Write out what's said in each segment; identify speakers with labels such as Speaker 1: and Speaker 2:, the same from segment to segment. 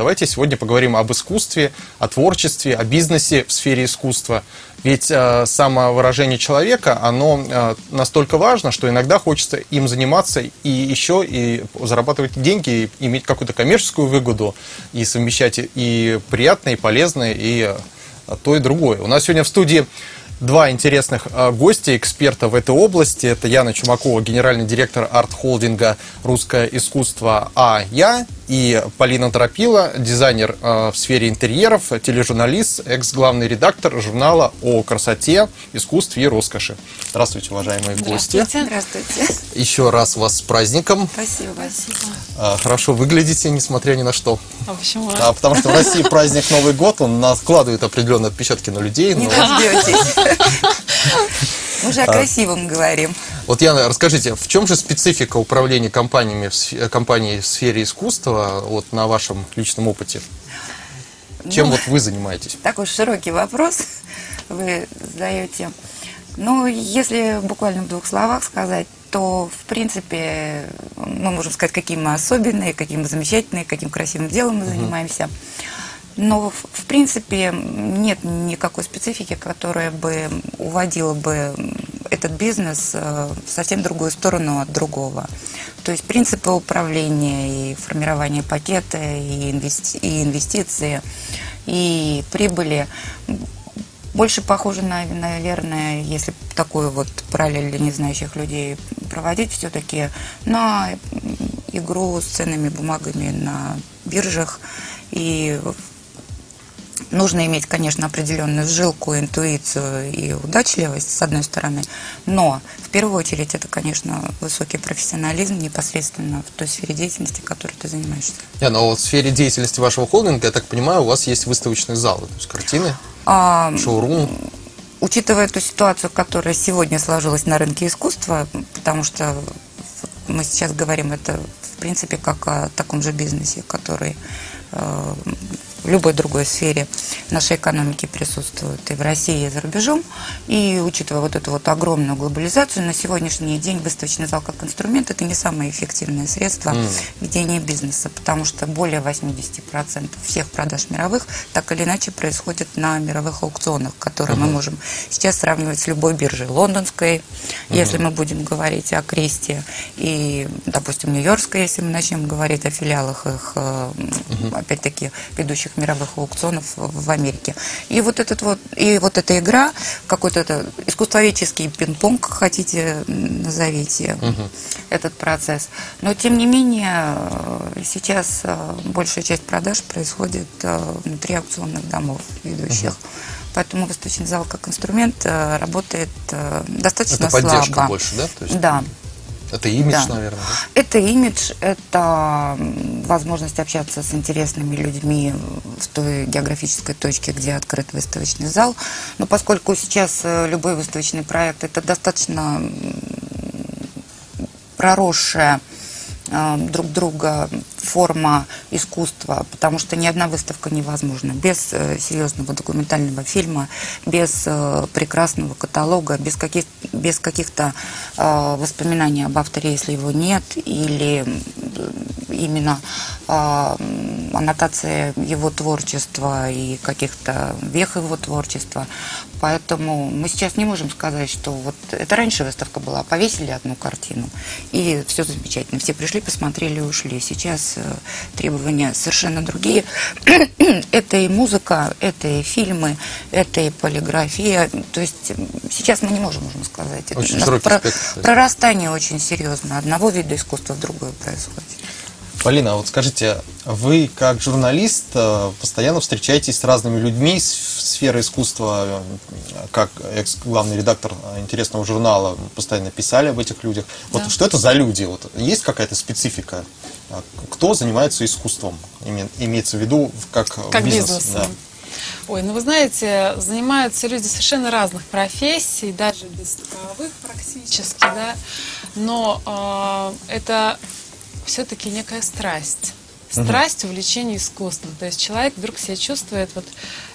Speaker 1: Давайте сегодня поговорим об искусстве, о творчестве, о бизнесе в сфере искусства. Ведь э, самовыражение человека, оно э, настолько важно, что иногда хочется им заниматься и еще и зарабатывать деньги, и иметь какую-то коммерческую выгоду, и совмещать и приятное, и полезное, и э, то, и другое. У нас сегодня в студии два интересных э, гостя, эксперта в этой области. Это Яна Чумакова, генеральный директор арт-холдинга «Русское искусство А. Я» и Полина Тропила, дизайнер э, в сфере интерьеров, тележурналист, экс-главный редактор журнала о красоте, искусстве и роскоши. Здравствуйте, уважаемые гости.
Speaker 2: Здравствуйте.
Speaker 1: Еще раз вас с праздником.
Speaker 2: Спасибо. Спасибо.
Speaker 1: Э, Хорошо выглядите, несмотря ни на что.
Speaker 2: А почему?
Speaker 1: А, потому что в России праздник Новый год, он накладывает определенные отпечатки на людей.
Speaker 2: Не
Speaker 1: но-
Speaker 2: дождетесь. Мы же о красивом говорим.
Speaker 1: Вот, Яна, расскажите, в чем же специфика управления компаниями компанией в сфере искусства вот, на вашем личном опыте? Чем
Speaker 2: Ну,
Speaker 1: вот вы занимаетесь?
Speaker 2: Такой широкий вопрос вы задаете. Ну, если буквально в двух словах сказать, то, в принципе, мы можем сказать, какие мы особенные, какие мы замечательные, каким красивым делом мы занимаемся. Но, в- принципе, нет никакой специфики, которая бы уводила бы этот бизнес э, в совсем другую сторону от другого. То есть принципы управления и формирования пакета, и, инвести- и инвестиции, и прибыли больше похоже на, наверное, если такую вот параллель для незнающих людей проводить, все-таки на игру с ценными бумагами на биржах. И нужно иметь, конечно, определенную жилку, интуицию и удачливость, с одной стороны, но в первую очередь это, конечно, высокий профессионализм непосредственно в той сфере деятельности, которой ты занимаешься.
Speaker 1: Яна, а вот в сфере деятельности вашего холдинга, я так понимаю, у вас есть выставочные залы, то есть картины,
Speaker 2: А,
Speaker 1: шоурум.
Speaker 2: Учитывая ту ситуацию, которая сегодня сложилась на рынке искусства, потому что мы сейчас говорим это, в принципе, как о таком же бизнесе, который э, в любой другой сфере нашей экономики присутствует и в России, и за рубежом. И учитывая вот эту вот огромную глобализацию, на сегодняшний день выставочный зал как инструмент – это не самое эффективное средство ведения бизнеса, потому что более 80% всех продаж мировых так или иначе происходит на мировых аукционах, которые мы можем сейчас сравнивать с любой биржей лондонской, если мы будем говорить о Кресте, и, допустим, Нью-Йоркской, если мы начнем говорить о филиалах их, э, опять-таки, ведущих мировых аукционов в Америке. И вот этот вот, и вот эта игра, какой-то это искусствоведческий пинг-понг, хотите, назовите этот процесс. Но, тем не менее, сейчас э, большая часть продаж происходит э, внутри аукционных домов ведущих. Поэтому выставочный зал как инструмент э, работает достаточно
Speaker 1: Это поддержка
Speaker 2: слабо.
Speaker 1: больше, да? То есть
Speaker 2: Да.
Speaker 1: Это имидж,
Speaker 2: Да.
Speaker 1: наверное, да?
Speaker 2: Это имидж, это возможность общаться с интересными людьми в той географической точке, где открыт выставочный зал. Но поскольку сейчас э, любой выставочный проект это достаточно проросшая э, друг друга форма искусства, потому что ни одна выставка невозможна без э, серьезного документального фильма, без э, прекрасного каталога, без, каких, без каких-то э, воспоминаний об авторе, если его нет, или именно аннотация его творчества и каких-то вех его творчества. Поэтому мы сейчас не можем сказать, что вот это раньше выставка была, повесили одну картину, и все замечательно. Все пришли, посмотрели и ушли. Сейчас э, требования совершенно другие. это и музыка, это и фильмы, это и полиграфия. То есть сейчас мы не можем, можно сказать. Это
Speaker 1: Очень
Speaker 2: нас
Speaker 1: широкий
Speaker 2: про-
Speaker 1: спектр.
Speaker 2: Прорастание очень серьезно. Одного вида искусства в другое происходит.
Speaker 1: Полина, а вот скажите, вы как журналист э, постоянно встречаетесь с разными людьми из сферы искусства, э, как экс-главный редактор интересного журнала, постоянно писали об этих людях. Вот
Speaker 3: Да.
Speaker 1: что это за люди? Вот есть какая-то специфика? А Кто занимается искусством? Име- Имеется в виду как,
Speaker 3: Как
Speaker 1: бизнес.
Speaker 3: бизнес.
Speaker 1: да.
Speaker 3: Ой, ну вы знаете, занимаются люди совершенно разных профессий, даже без таковых практически, да. Но э, это все-таки некая страсть. страсть, увлечение искусством. То есть человек вдруг себя чувствует вот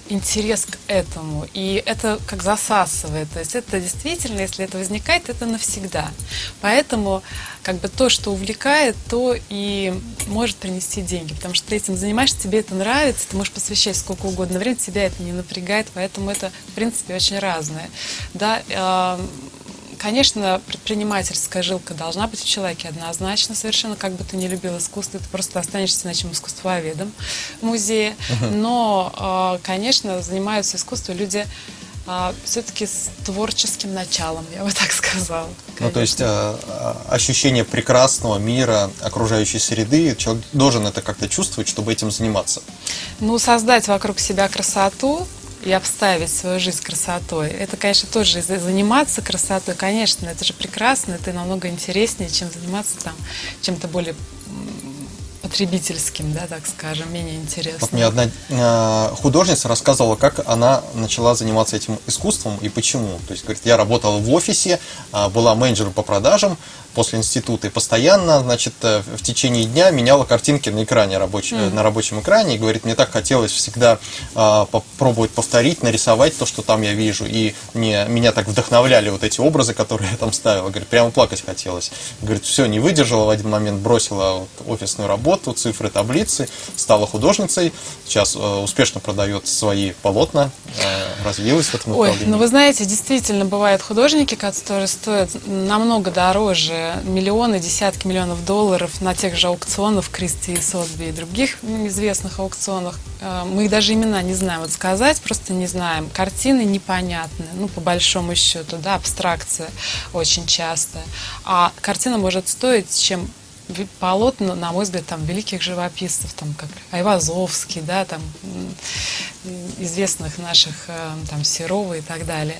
Speaker 3: интерес к этому, и это как засасывает. То есть это действительно, если это возникает, это навсегда. Поэтому как бы то, что увлекает, то и может принести деньги, потому что ты этим занимаешься, тебе это нравится, ты можешь посвящать сколько угодно времени, тебя это не напрягает, поэтому это, в принципе, очень разное. Да, э, Конечно, предпринимательская жилка должна быть в человеке однозначно, совершенно, как бы ты не любил искусство, ты просто останешься начем искусствоведом в музее. Но, э, конечно, занимаются искусством люди а, все-таки с творческим началом, я бы так сказала.
Speaker 1: Ну, то есть а, а, ощущение прекрасного мира, окружающей среды, человек должен это как-то чувствовать, чтобы этим заниматься.
Speaker 3: Ну, создать вокруг себя красоту, и обставить свою жизнь красотой. Это, конечно, тоже заниматься красотой, конечно, это же прекрасно, это намного интереснее, чем заниматься там чем-то более потребительским, да, так скажем, менее интересным.
Speaker 1: Вот мне одна э, художница рассказывала, как она начала заниматься этим искусством и почему. То есть, говорит, я работала в офисе, э, была менеджером по продажам, после института и постоянно, значит, э, в течение дня меняла картинки на экране рабоч... mm. на рабочем экране и говорит, мне так хотелось всегда э, попробовать повторить, нарисовать то, что там я вижу, и мне, меня так вдохновляли вот эти образы, которые я там ставила, говорит, прямо плакать хотелось. Говорит, все, не выдержала в один момент, бросила офисную работу, цифры, таблицы, стала художницей, сейчас э, успешно продает свои полотна, э, развилась в этом
Speaker 3: направлении. Ой, ну вы знаете, действительно бывают художники, которые стоят намного дороже миллионы, десятки миллионов долларов на тех же аукционах Кристи и Сотби и других известных аукционах. Э, мы даже имена не знаем вот сказать, просто не знаем. Картины непонятны, ну, по большому счету, да, абстракция очень часто. А картина может стоить, чем полотна, на мой взгляд, там, великих живописцев, там, как Айвазовский, да, там, известных наших, э, там, Серова и так далее.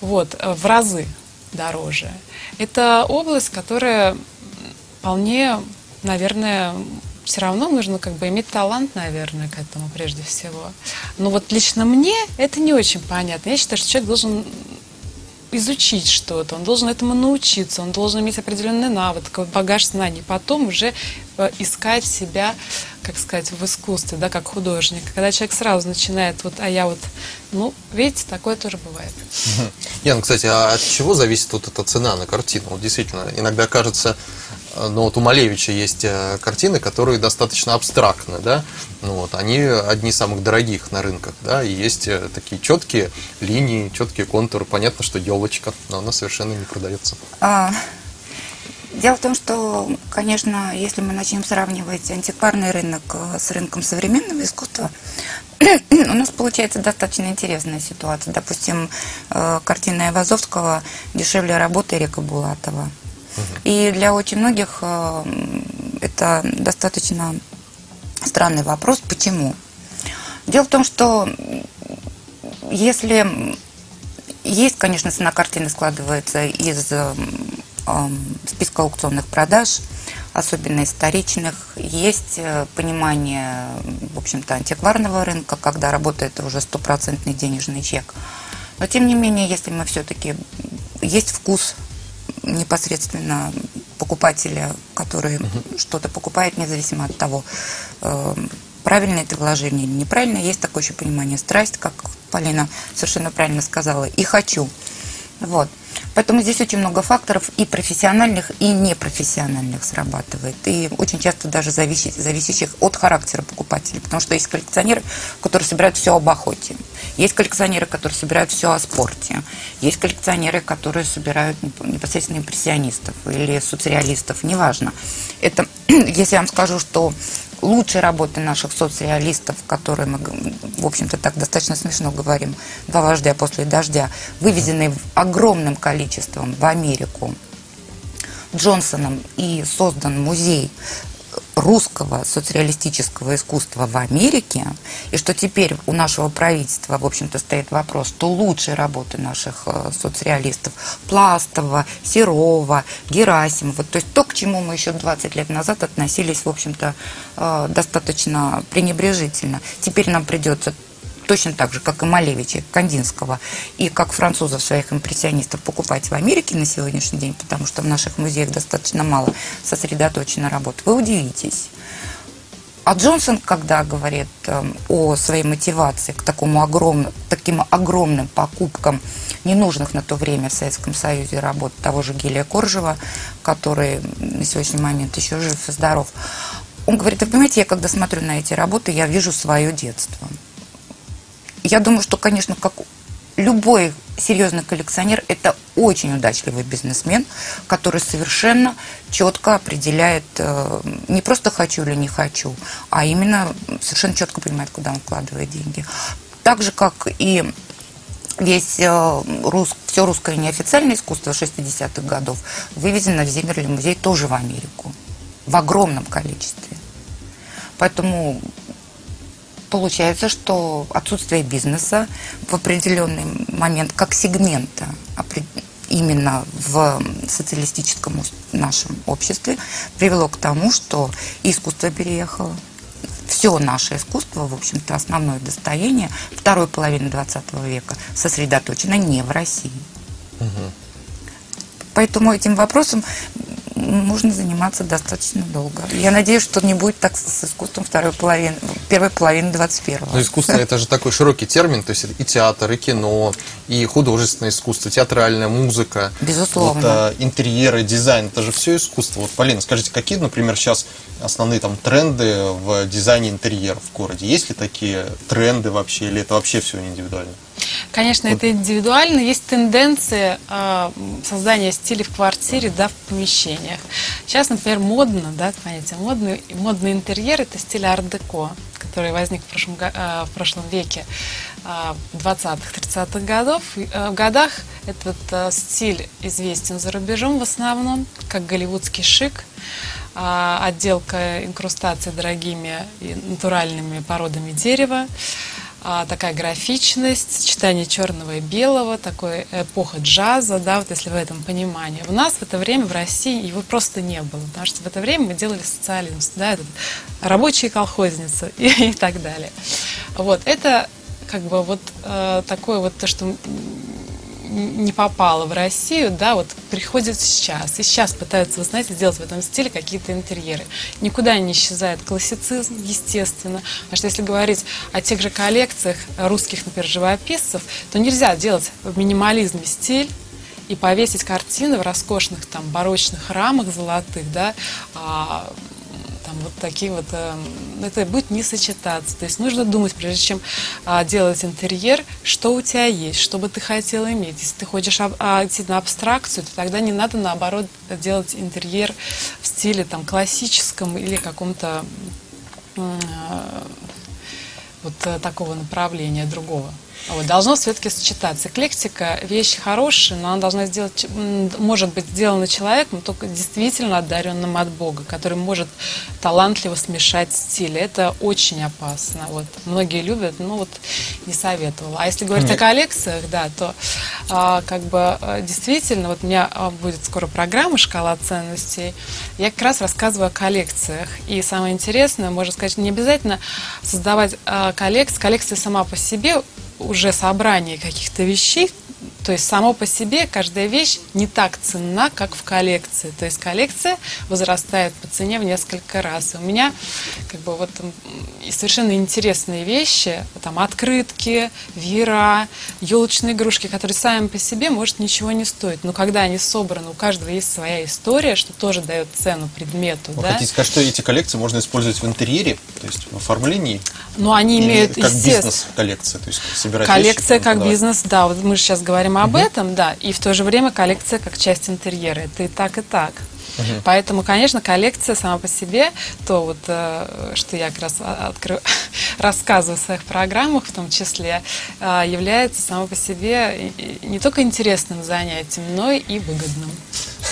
Speaker 3: Вот, э, в разы дороже. Это область, которая вполне, наверное, все равно нужно как бы иметь талант, наверное, к этому прежде всего. Но вот лично мне это не очень понятно. Я считаю, что человек должен изучить что-то, он должен этому научиться, он должен иметь определенный навык, багаж знаний, потом уже э, искать себя, как сказать, в искусстве, да, как художник. Когда человек сразу начинает, вот, а я вот, ну, видите, такое тоже бывает.
Speaker 1: Ян, кстати, а от чего зависит вот эта цена на картину? Вот действительно, иногда кажется, Э, ну вот у Малевича есть э, картины, которые достаточно абстрактны, да, ну вот, они одни из самых дорогих на рынках, да, и есть э, такие четкие линии, четкие контуры, понятно, что елочка, но она совершенно не продается. А,
Speaker 2: дело в том, что, конечно, если мы начнем сравнивать антикварный рынок с рынком современного искусства, у нас получается достаточно интересная ситуация. Допустим, картина Ивазовского дешевле работы Река Булатова. И для очень многих э, это достаточно странный вопрос. Почему? Дело в том, что если есть, конечно, цена картины складывается из э, списка аукционных продаж, особенно историчных. Есть э, понимание, в общем-то, антикварного рынка, когда работает уже стопроцентный денежный чек. Но, тем не менее, если мы все-таки... Есть вкус непосредственно покупателя, который угу. что-то покупает, независимо от того, э, правильное это вложение или неправильно. Есть такое еще понимание страсть, как Полина совершенно правильно сказала, и хочу. Вот. Поэтому здесь очень много факторов и профессиональных, и непрофессиональных срабатывает. И очень часто даже зависит, зависящих от характера покупателя. Потому что есть коллекционеры, которые собирают все об охоте. Есть коллекционеры, которые собирают все о спорте. Есть коллекционеры, которые собирают непосредственно импрессионистов или соцреалистов, неважно. Это, если я вам скажу, что лучшие работы наших соцреалистов, которые мы, в общем-то, так достаточно смешно говорим, «Два вождя после дождя», вывезенные огромным количеством в Америку Джонсоном и создан музей русского соцреалистического искусства в Америке, и что теперь у нашего правительства, в общем-то, стоит вопрос, что лучшие работы наших э, соцреалистов Пластова, Серова, Герасимова, то есть то, к чему мы еще 20 лет назад относились, в общем-то, э, достаточно пренебрежительно. Теперь нам придется точно так же, как и Малевича, Кандинского, и как французов своих импрессионистов покупать в Америке на сегодняшний день, потому что в наших музеях достаточно мало сосредоточена работа, вы удивитесь. А Джонсон, когда говорит э, о своей мотивации к такому огромным, таким огромным покупкам ненужных на то время в Советском Союзе работ того же Гелия Коржева, который на сегодняшний момент еще жив и здоров, он говорит, вы понимаете, я когда смотрю на эти работы, я вижу свое детство. Я думаю, что, конечно, как любой серьезный коллекционер – это очень удачливый бизнесмен, который совершенно четко определяет э, не просто хочу или не хочу, а именно совершенно четко понимает, куда он вкладывает деньги. Так же, как и весь э, рус, все русское неофициальное искусство 60-х годов вывезено в Зиммерли музей тоже в Америку в огромном количестве. Поэтому получается, что отсутствие бизнеса в определенный момент как сегмента именно в социалистическом нашем обществе привело к тому, что искусство переехало. Все наше искусство, в общем-то, основное достояние второй половины 20 века сосредоточено не в России. Угу. Поэтому этим вопросом можно заниматься достаточно долго. Я надеюсь, что не будет так с искусством второй половины, первой половины 21-го.
Speaker 1: Но искусство это же такой широкий термин, то есть и театр, и кино, и художественное искусство, театральная музыка.
Speaker 2: Безусловно. Вот,
Speaker 1: а, интерьеры, дизайн, это же все искусство. Вот, Полина, скажите, какие, например, сейчас основные там тренды в дизайне интерьеров в городе? Есть ли такие тренды вообще, или это вообще все индивидуально?
Speaker 3: Конечно, вот. это индивидуально. Есть тенденции э, создания стиля в квартире, да, в помещениях. Сейчас, например, модно, да, понятие модный, модный интерьер – это стиль арт-деко, который возник в прошлом, э, в прошлом веке, э, 20-30-х годов. Э, в годах этот э, стиль известен за рубежом в основном, как голливудский шик отделка инкрустации дорогими и натуральными породами дерева а, такая графичность, сочетание черного и белого, такой эпоха джаза, да, вот если в этом понимании. У нас в это время в России его просто не было, потому что в это время мы делали социализм, да, этот, рабочие колхозницы и, и так далее. Вот, это как бы вот э, такое вот то, что не попало в Россию, да, вот приходит сейчас. И сейчас пытаются, вы знаете, сделать в этом стиле какие-то интерьеры. Никуда не исчезает классицизм, естественно. А что если говорить о тех же коллекциях русских, например, живописцев, то нельзя делать в минимализме стиль, и повесить картины в роскошных там барочных рамах золотых, да, а, вот такие вот, э, это будет не сочетаться. То есть нужно думать, прежде чем а, делать интерьер, что у тебя есть, что бы ты хотел иметь. Если ты хочешь а, идти на абстракцию, то тогда не надо, наоборот, делать интерьер в стиле там классическом или каком-то э, вот э, такого направления другого. Вот, должно все-таки сочетаться. Эклектика – вещь хорошая, но она должна сделать, может быть сделана человеком, только действительно одаренным от Бога, который может талантливо смешать стили. Это очень опасно. Вот. Многие любят, но вот не советовала. А если говорить Нет. о коллекциях, да, то а, как бы а, действительно, вот у меня а, будет скоро программа «Шкала ценностей». Я как раз рассказываю о коллекциях. И самое интересное, можно сказать, не обязательно создавать а, коллекции. Коллекция сама по себе уже собрание каких-то вещей, то есть само по себе каждая вещь не так ценна, как в коллекции. То есть коллекция возрастает по цене в несколько раз. И у меня как бы вот совершенно интересные вещи, там открытки, веера, елочные игрушки, которые сами по себе, может, ничего не стоят. Но когда они собраны, у каждого есть своя история, что тоже дает цену предмету.
Speaker 1: Вы
Speaker 3: да?
Speaker 1: хотите сказать, что эти коллекции можно использовать в интерьере, то есть в оформлении?
Speaker 3: Ну, они имеют,
Speaker 1: как бизнес-коллекция, то есть собирать
Speaker 3: Коллекция вещи, как бизнес, да. Вот мы же сейчас говорим об угу. этом, да. И в то же время коллекция как часть интерьера. Это и так, и так. Угу. Поэтому, конечно, коллекция сама по себе, то вот, э, что я как раз откры... рассказываю в своих программах, в том числе, э, является сама по себе не только интересным занятием, но и выгодным.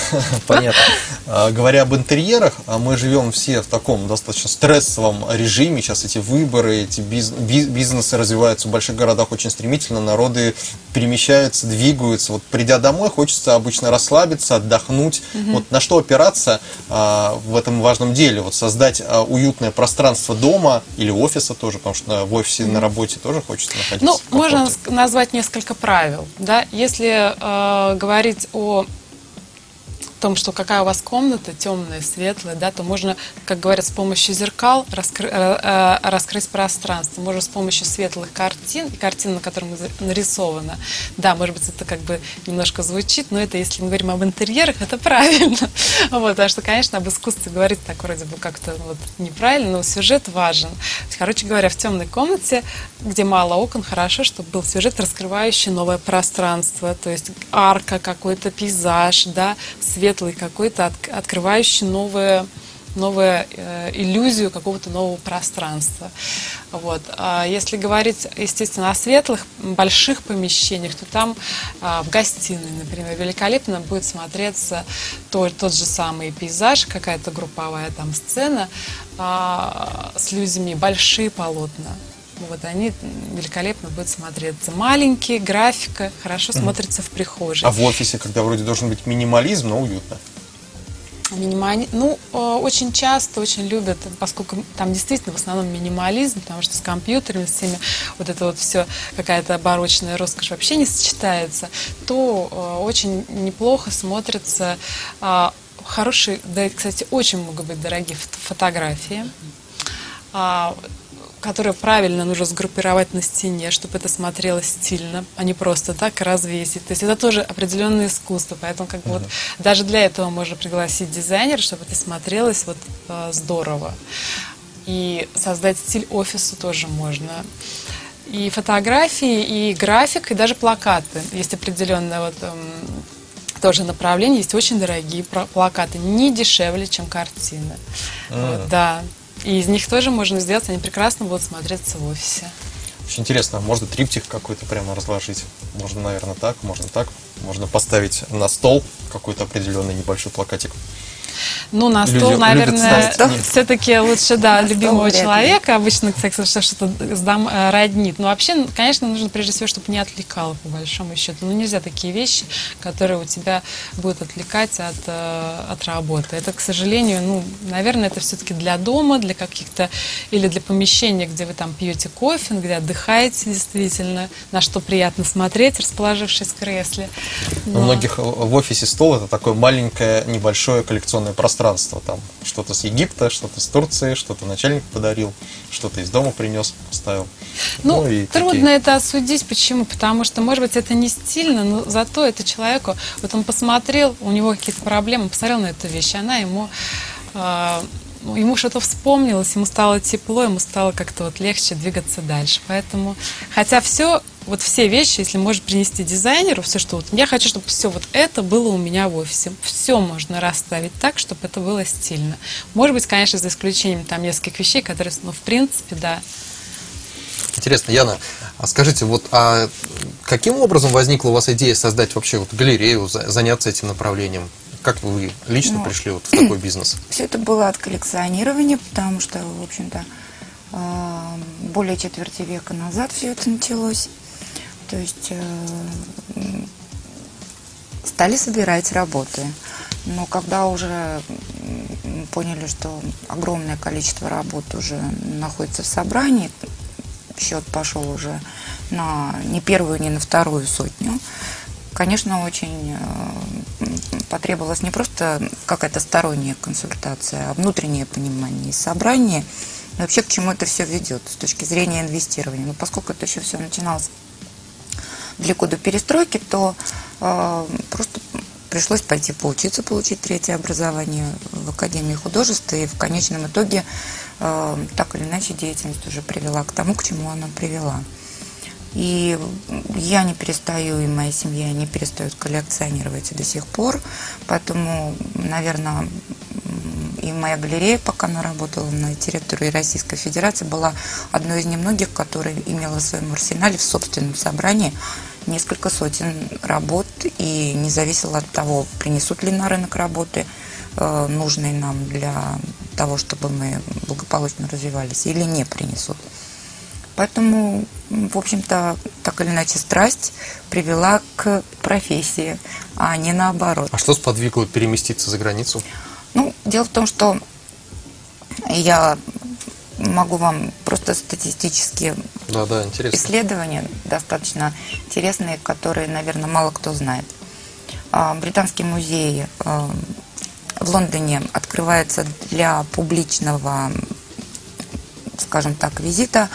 Speaker 1: Понятно. А, говоря об интерьерах, а мы живем все в таком достаточно стрессовом режиме. Сейчас эти выборы, эти бизнесы развиваются в больших городах очень стремительно, народы перемещаются, двигаются. Вот придя домой, хочется обычно расслабиться, отдохнуть. Угу. Вот на что опираться а, в этом важном деле? Вот создать уютное пространство дома или офиса тоже, потому что в офисе на работе тоже хочется находиться.
Speaker 3: Ну, можно назвать несколько правил. Да? Если э, говорить о том, что какая у вас комната, темная, светлая, да, то можно, как говорят, с помощью зеркал раскры, э, э, раскрыть пространство. Можно с помощью светлых картин, картин, на которой нарисовано. Да, может быть, это как бы немножко звучит, но это, если мы говорим об интерьерах, это правильно. Вот, потому что, конечно, об искусстве говорить так вроде бы как-то вот неправильно, но сюжет важен. Короче говоря, в темной комнате, где мало окон, хорошо, чтобы был сюжет, раскрывающий новое пространство, то есть арка, какой-то пейзаж, да, светлый какой-то, от, открывающий новое новую э, иллюзию какого-то нового пространства. Вот. А если говорить, естественно, о светлых, больших помещениях, то там а, в гостиной, например, великолепно будет смотреться то, тот же самый пейзаж, какая-то групповая там сцена а, с людьми, большие полотна. Вот они великолепно будут смотреться. Маленькие, графика, хорошо mm. смотрится в прихожей.
Speaker 1: А в офисе, когда вроде должен быть минимализм, но уютно?
Speaker 3: Минимали... Ну, э, очень часто, очень любят, поскольку там действительно в основном минимализм, потому что с компьютерами, с всеми вот это вот все, какая-то барочная роскошь вообще не сочетается, то э, очень неплохо смотрятся э, хорошие, да, кстати, очень могут быть дорогие фотографии. Которые правильно нужно сгруппировать на стене, чтобы это смотрелось стильно, а не просто так развесить. То есть это тоже определенное искусство, поэтому как бы вот даже для этого можно пригласить дизайнера, чтобы это смотрелось вот э, здорово. И создать стиль офиса тоже можно. И фотографии, и график, и даже плакаты. Есть определенное вот эм, тоже направление, есть очень дорогие плакаты, не дешевле, чем картины. Mm. Вот, да. И из них тоже можно сделать, они прекрасно будут смотреться в офисе.
Speaker 1: Очень интересно, можно триптих какой-то прямо разложить. Можно, наверное, так, можно так. Можно поставить на стол какой-то определенный небольшой плакатик.
Speaker 3: Ну, на стол, Люди наверное, все-таки лучше, да, на любимого человека. Обычно, кстати, что-то сдам э, роднит. Но вообще, конечно, нужно прежде всего, чтобы не отвлекало, по большому счету. Ну, нельзя такие вещи, которые у тебя будут отвлекать от, э, от работы. Это, к сожалению, ну, наверное, это все-таки для дома, для каких-то, или для помещения, где вы там пьете кофе, где отдыхаете действительно, на что приятно смотреть, расположившись в кресле.
Speaker 1: Но... У многих в офисе стол это такое маленькое, небольшое коллекционное пространство. Там что-то с Египта, что-то с Турции, что-то начальник подарил, что-то из дома принес, поставил.
Speaker 3: Ну, ну и трудно такие... это осудить. Почему? Потому что, может быть, это не стильно, но зато это человеку, вот он посмотрел, у него какие-то проблемы, посмотрел на эту вещь, она ему э, ему что-то вспомнилось, ему стало тепло, ему стало как-то вот легче двигаться дальше. Поэтому, хотя все вот все вещи, если можешь принести дизайнеру, все, что вот я хочу, чтобы все вот это было у меня в офисе. Все можно расставить так, чтобы это было стильно. Может быть, конечно, за исключением там нескольких вещей, которые, ну, в принципе, да.
Speaker 1: Интересно, Яна, а скажите, вот а каким образом возникла у вас идея создать вообще вот галерею, заняться этим направлением? Как вы лично ну, пришли вот в такой бизнес?
Speaker 2: Все это было от коллекционирования, потому что, в общем-то, а, более четверти века назад все это началось. То есть э, стали собирать работы. Но когда уже поняли, что огромное количество работ уже находится в собрании, счет пошел уже на не первую, не на вторую сотню, конечно, очень э, потребовалась не просто какая-то сторонняя консультация, а внутреннее понимание и собрание, вообще к чему это все ведет с точки зрения инвестирования. Но поскольку это еще все начиналось далеко до перестройки, то э, просто пришлось пойти поучиться, получить третье образование в Академии художеств, и в конечном итоге э, так или иначе деятельность уже привела к тому, к чему она привела. И я не перестаю, и моя семья не перестают коллекционировать до сих пор. Поэтому, наверное, и моя галерея, пока она работала на территории Российской Федерации, была одной из немногих, которая имела в своем арсенале в собственном собрании несколько сотен работ и не зависело от того, принесут ли на рынок работы э, нужные нам для того, чтобы мы благополучно развивались, или не принесут. Поэтому, в общем-то, так или иначе, страсть привела к профессии, а не наоборот.
Speaker 1: А что сподвигло переместиться за границу?
Speaker 2: Ну, дело в том, что я могу вам просто статистические
Speaker 1: да, да,
Speaker 2: исследования достаточно интересные, которые, наверное, мало кто знает. А, Британский музей а, в Лондоне открывается для публичного, скажем так, визита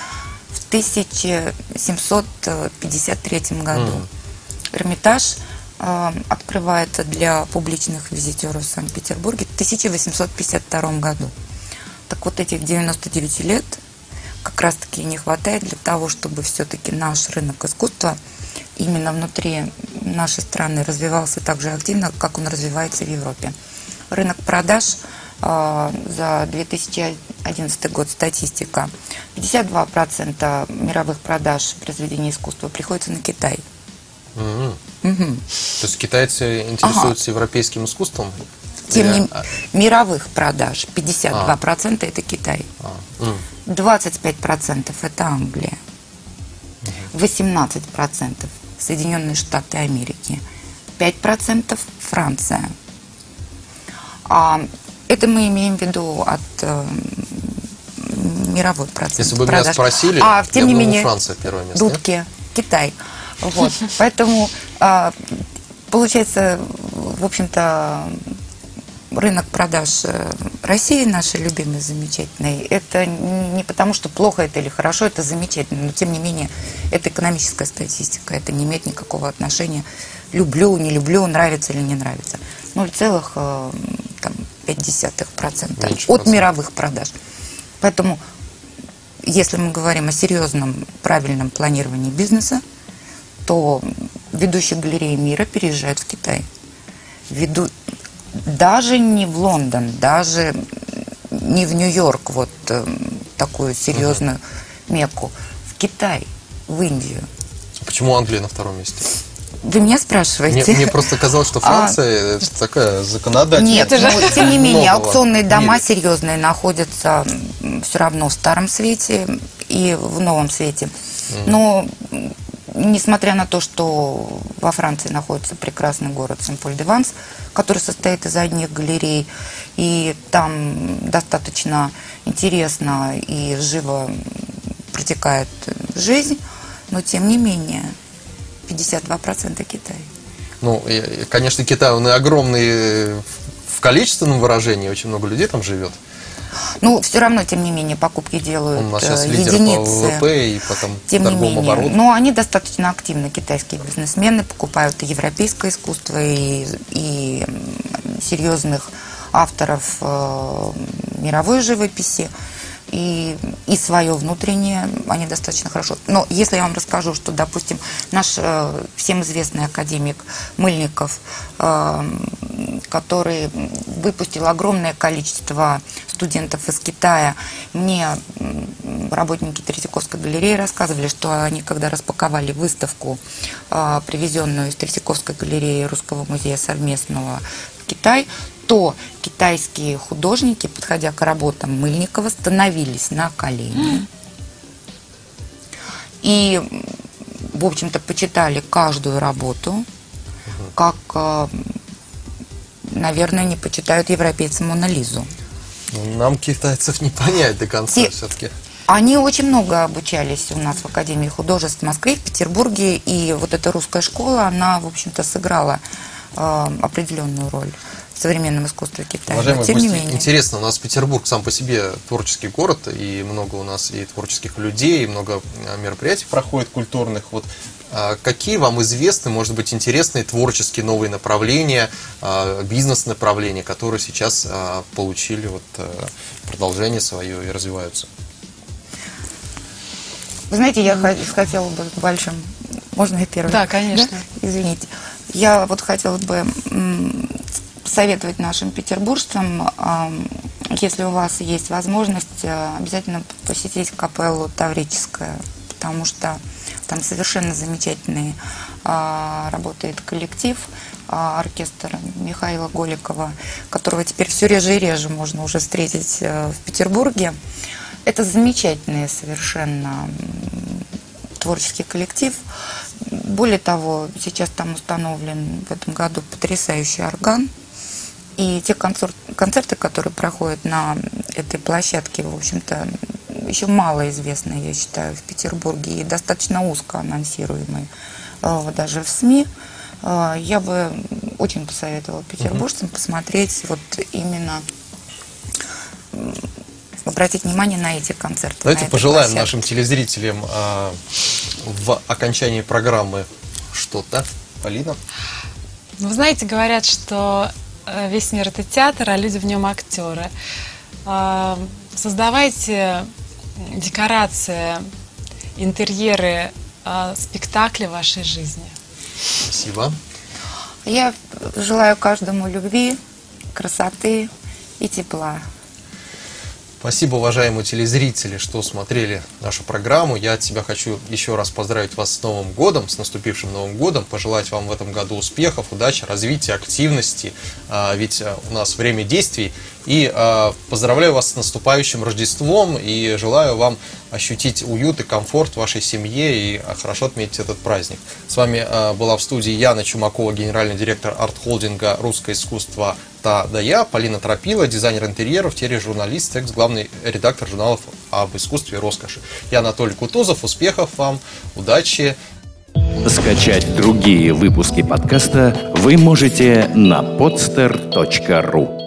Speaker 2: в 1753 году. Эрмитаж а, открывается для публичных визитеров в Санкт-Петербурге в 1852 году. Так вот этих 99 лет как раз-таки не хватает для того, чтобы все-таки наш рынок искусства именно внутри нашей страны развивался так же активно, как он развивается в Европе. Рынок продаж э, за 2011 год статистика. 52% мировых продаж произведений искусства приходится на Китай.
Speaker 1: Мгм. То есть китайцы интересуются европейским искусством?
Speaker 2: Тем не
Speaker 1: а,
Speaker 2: мировых продаж 52% это Китай.
Speaker 1: а, м.
Speaker 2: 25% это Англия, 18% Соединенные Штаты Америки, 5% Франция. А это мы имеем в виду от э, мировой процент
Speaker 1: Если бы меня
Speaker 2: продаж.
Speaker 1: спросили,
Speaker 2: а тем
Speaker 1: я
Speaker 2: не
Speaker 1: думаю,
Speaker 2: менее
Speaker 1: Франция первое место. нет?
Speaker 2: дудки, Китай. Вот. Поэтому а, получается, в общем-то, рынок продаж э, России, нашей любимой, замечательный, это не потому, что плохо это или хорошо, это замечательно, но тем не менее, это экономическая статистика, это не имеет никакого отношения люблю, не люблю, нравится или не нравится. 0,5%
Speaker 1: Меньше
Speaker 2: от мировых продаж. Поэтому, если мы говорим о серьезном, правильном планировании бизнеса, то ведущие галереи мира переезжают в Китай. Веду... Даже не в Лондон, даже не в Нью-Йорк, вот эм, такую серьезную Мекку, в Китай, в Индию.
Speaker 1: Почему Англия на втором месте?
Speaker 2: Вы меня
Speaker 1: Мне,
Speaker 2: спрашиваете?
Speaker 1: мне просто казалось, что
Speaker 2: А.
Speaker 1: Франция это такая законодательная.
Speaker 2: Нет, но тем не менее, аукционные дома
Speaker 1: мире.
Speaker 2: серьезные находятся все равно в старом свете и в новом свете. Но м, несмотря на то, что во Франции находится прекрасный город Сен-Поль-де-Ванс, который состоит из одних галерей, и там достаточно интересно и живо протекает жизнь, но тем не менее 52% Китай.
Speaker 1: Ну, конечно, Китай, он огромный в количественном выражении, очень много людей там живет.
Speaker 2: Ну, все равно, тем не менее, покупки делают
Speaker 1: у нас
Speaker 2: э,
Speaker 1: сейчас лидер по
Speaker 2: единицы.
Speaker 1: ВВП и потом
Speaker 2: Тем не менее.
Speaker 1: обороту.
Speaker 2: Но они достаточно активно, китайские бизнесмены, покупают и европейское искусство, и, и серьезных авторов э, мировой живописи. И, и свое внутреннее они достаточно хорошо. Но если я вам расскажу, что, допустим, наш э, всем известный академик Мыльников, э, который выпустил огромное количество студентов из Китая, мне работники Третьяковской галереи рассказывали, что они, когда распаковали выставку, э, привезенную из Третьяковской галереи Русского музея совместного в Китай, то китайские художники, подходя к работам Мыльникова, становились на колени и, в общем-то, почитали каждую работу, как, э, наверное, не почитают европейцы Мона Лизу.
Speaker 1: Ну, Нам китайцев не понять до конца все-таки.
Speaker 2: Они очень много обучались у нас в Академии художеств в Москве, в Петербурге, и вот эта русская школа, она, в общем-то, сыграла э, определенную роль современном искусстве Китая.
Speaker 1: Уважаемые
Speaker 2: тем не
Speaker 1: гости,
Speaker 2: менее.
Speaker 1: интересно, у нас Петербург сам по себе творческий город, и много у нас и творческих людей, и много а, мероприятий проходит культурных. Вот а, какие вам известны, может быть, интересные творческие новые направления, а, бизнес-направления, которые сейчас получили вот продолжение свое и развиваются?
Speaker 2: Вы знаете, я хотела бы большим... Можно я первый?
Speaker 3: Да, конечно.
Speaker 2: Извините. Я вот хотела бы м, советовать нашим петербуржцам, ам, если у вас есть возможность, э, обязательно посетить капеллу Таврическая, потому что там совершенно замечательный а, работает коллектив, а, оркестр Михаила Голикова, которого теперь все реже и реже можно уже встретить э, в Петербурге. Это замечательный совершенно творческий коллектив. Более того, сейчас там установлен в этом году потрясающий орган. И те концерт- концерты, которые проходят на этой площадке, в общем-то, еще мало известны, я считаю, в Петербурге и достаточно узко анонсируемые э, даже в СМИ. Э, Я бы очень посоветовала петербуржцам посмотреть вот именно обратить внимание на эти концерты.
Speaker 1: Давайте пожелаем площадке. нашим телезрителям а, в окончании программы что-то. Полина?
Speaker 3: Вы знаете, говорят, что весь мир это театр, а люди в нем актеры. А, создавайте декорации, интерьеры а, спектакля вашей жизни.
Speaker 1: Спасибо.
Speaker 2: Я желаю каждому любви, красоты и тепла.
Speaker 1: Спасибо, уважаемые телезрители, что смотрели нашу программу. Я от тебя хочу еще раз поздравить вас с Новым годом, с наступившим Новым годом, пожелать вам в этом году успехов, удачи, развития, активности, а, ведь а, у нас время действий. И а, поздравляю вас с наступающим Рождеством и желаю вам ощутить уют и комфорт в вашей семье и хорошо отметить этот праздник. С вами была в студии Яна Чумакова, генеральный директор арт-холдинга «Русское искусство та да я», Полина Тропила, дизайнер интерьеров, тележурналист, экс-главный редактор журналов об искусстве и роскоши. Я Анатолий Кутузов. Успехов вам, удачи.
Speaker 4: Скачать другие выпуски подкаста вы можете на podster.ru